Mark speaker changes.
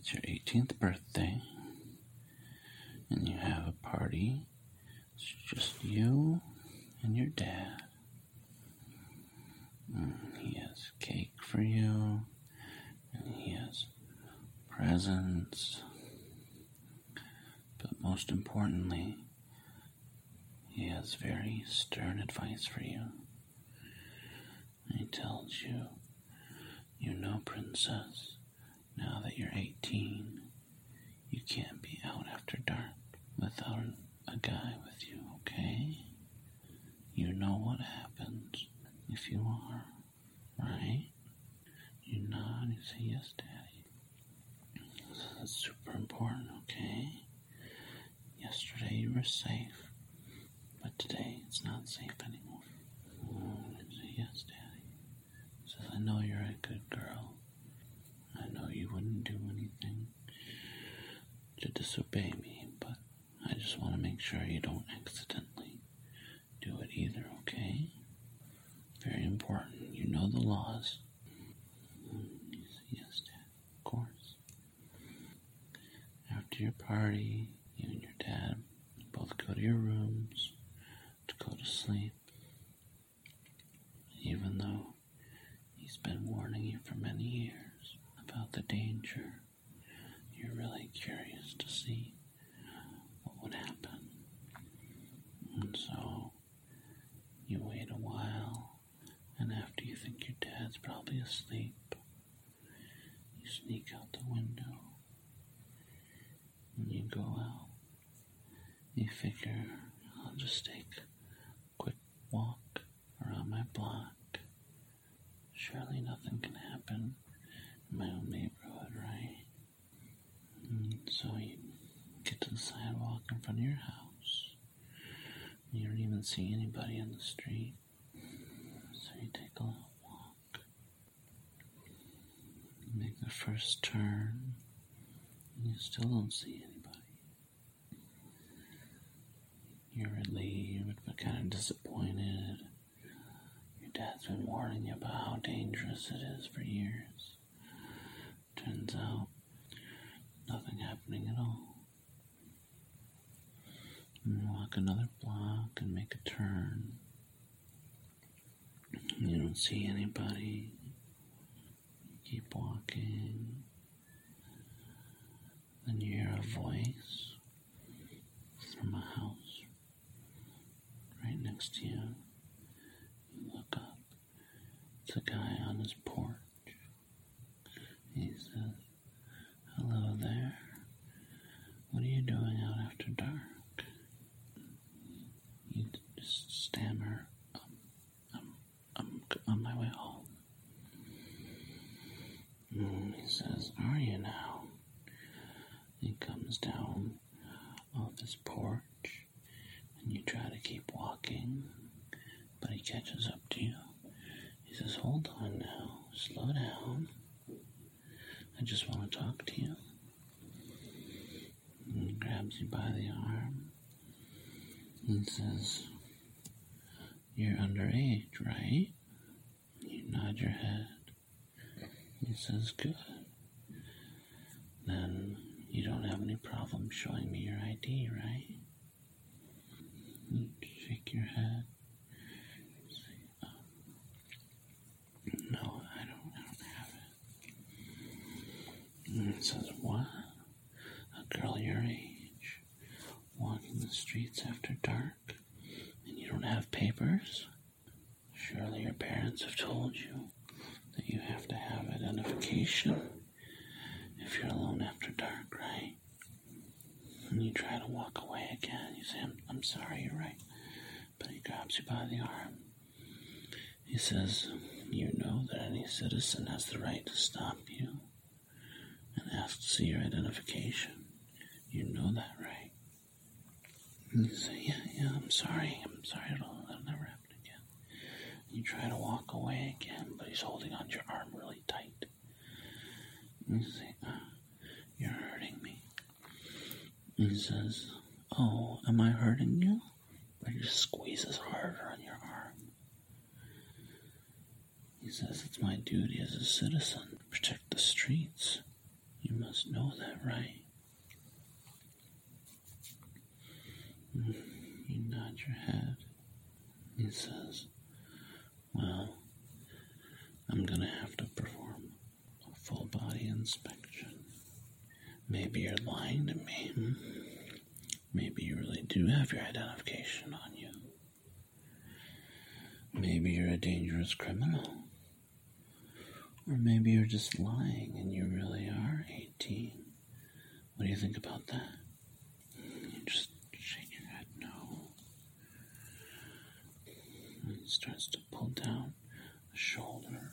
Speaker 1: it's your 18th birthday, and you have a party. It's just you and your dad. And he has cake for you, and he has presents. But most importantly, he has very stern advice for you. He tells you, you know, princess, now that you're 18, you can't be out after dark without a guy with you, okay? You know what happens if you are, right? You nod and you say, yes, daddy. That's super important, okay? Yesterday you were safe, but today it's not safe anymore. Say, yes, daddy. Says, I know you're a good girl. I know you wouldn't do anything to disobey me, but I just want to make sure you don't accidentally do it either, okay? Very important. You know the laws. Yes, Dad, of course. After your party, you and your dad both go to your rooms to go to sleep. Even though he's been warning you for many years about the danger, you're really curious to see what would happen. And so you wait a while, and after you think your dad's probably asleep, you sneak out the window and you go out. You figure I'll just take a quick walk around my block. Surely nothing can happen my own neighborhood, right? And so you get to the sidewalk in front of your house. You don't even see anybody on the street. So you take a little walk. You make the first turn. You still don't see anybody. You're relieved but kind of disappointed. Your dad's been warning you about how dangerous it is for years. Turns out, nothing happening at all. You walk another block and make a turn. You don't see anybody. Keep walking. Then you hear a voice from a house right next to you. You look up. It's a guy on his porch. He says, Hello there. What are you doing out after dark? You just stammer, um, I'm, I'm on my way home. Mm, he says, Are you now? He comes down off his porch and you try to keep walking, but he catches up to you. He says, Hold on now, slow down. I just want to talk to you. And he grabs you by the arm and says, You're underage, right? You nod your head. He says, Good. Then you don't have any problem showing me your ID, right? Shake your head. No, I don't, have it. It says, What? A girl your age walking the streets after dark and you don't have papers? Surely your parents have told you that you have to have identification if you're alone after dark, right? And you try to walk away again. You say, I'm, I'm sorry, you're right. But he grabs you by the arm. He says, You know that any citizen has the right to stop you and ask to see your identification. You know that, right? And you say, Yeah, yeah, I'm sorry. I'm sorry. It'll, it'll never happen again. You try to walk away again, but he's holding onto your arm really tight. And you say, ah, You're hurting me. And he says, Oh, am I hurting you? But he just squeezes harder on your arm. He says, It's my duty as a citizen to protect the streets. You must know that, right? You nod your head. He says, Well, I'm gonna have to perform a full body inspection. Maybe you're lying to me. Maybe you really do have your identification on you. Maybe you're a dangerous criminal. Or maybe you're just lying and you really are 18. What do you think about that? You just shake your head no. And he starts to pull down the shoulder